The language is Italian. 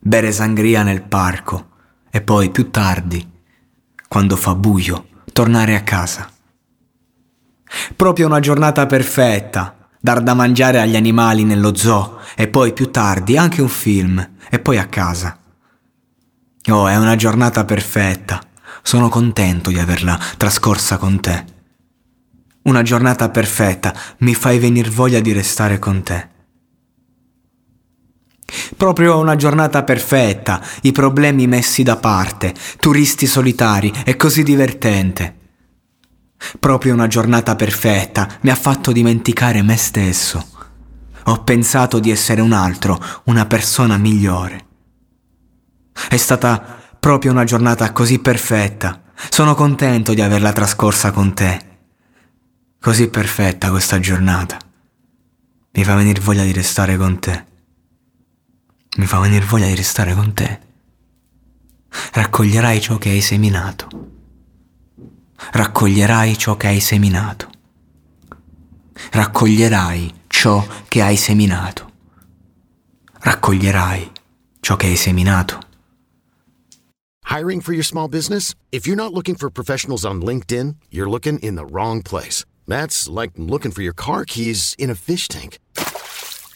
Bere sangria nel parco e poi più tardi, quando fa buio, tornare a casa. Proprio una giornata perfetta. Dar da mangiare agli animali nello zoo e poi più tardi anche un film e poi a casa. Oh, è una giornata perfetta. Sono contento di averla trascorsa con te. Una giornata perfetta, mi fai venir voglia di restare con te. Proprio una giornata perfetta, i problemi messi da parte, turisti solitari, è così divertente. Proprio una giornata perfetta mi ha fatto dimenticare me stesso. Ho pensato di essere un altro, una persona migliore. È stata proprio una giornata così perfetta. Sono contento di averla trascorsa con te. Così perfetta questa giornata. Mi fa venire voglia di restare con te. Mi fa venire voglia di restare con te. Raccoglierai ciò che hai seminato. Raccoglierai ciò che hai seminato. Raccoglierai ciò che hai seminato. Raccoglierai ciò che hai seminato. Hiring for your small business? If you're not looking for professionals on LinkedIn, you're looking in the wrong place. That's like looking for your car keys in a fish tank.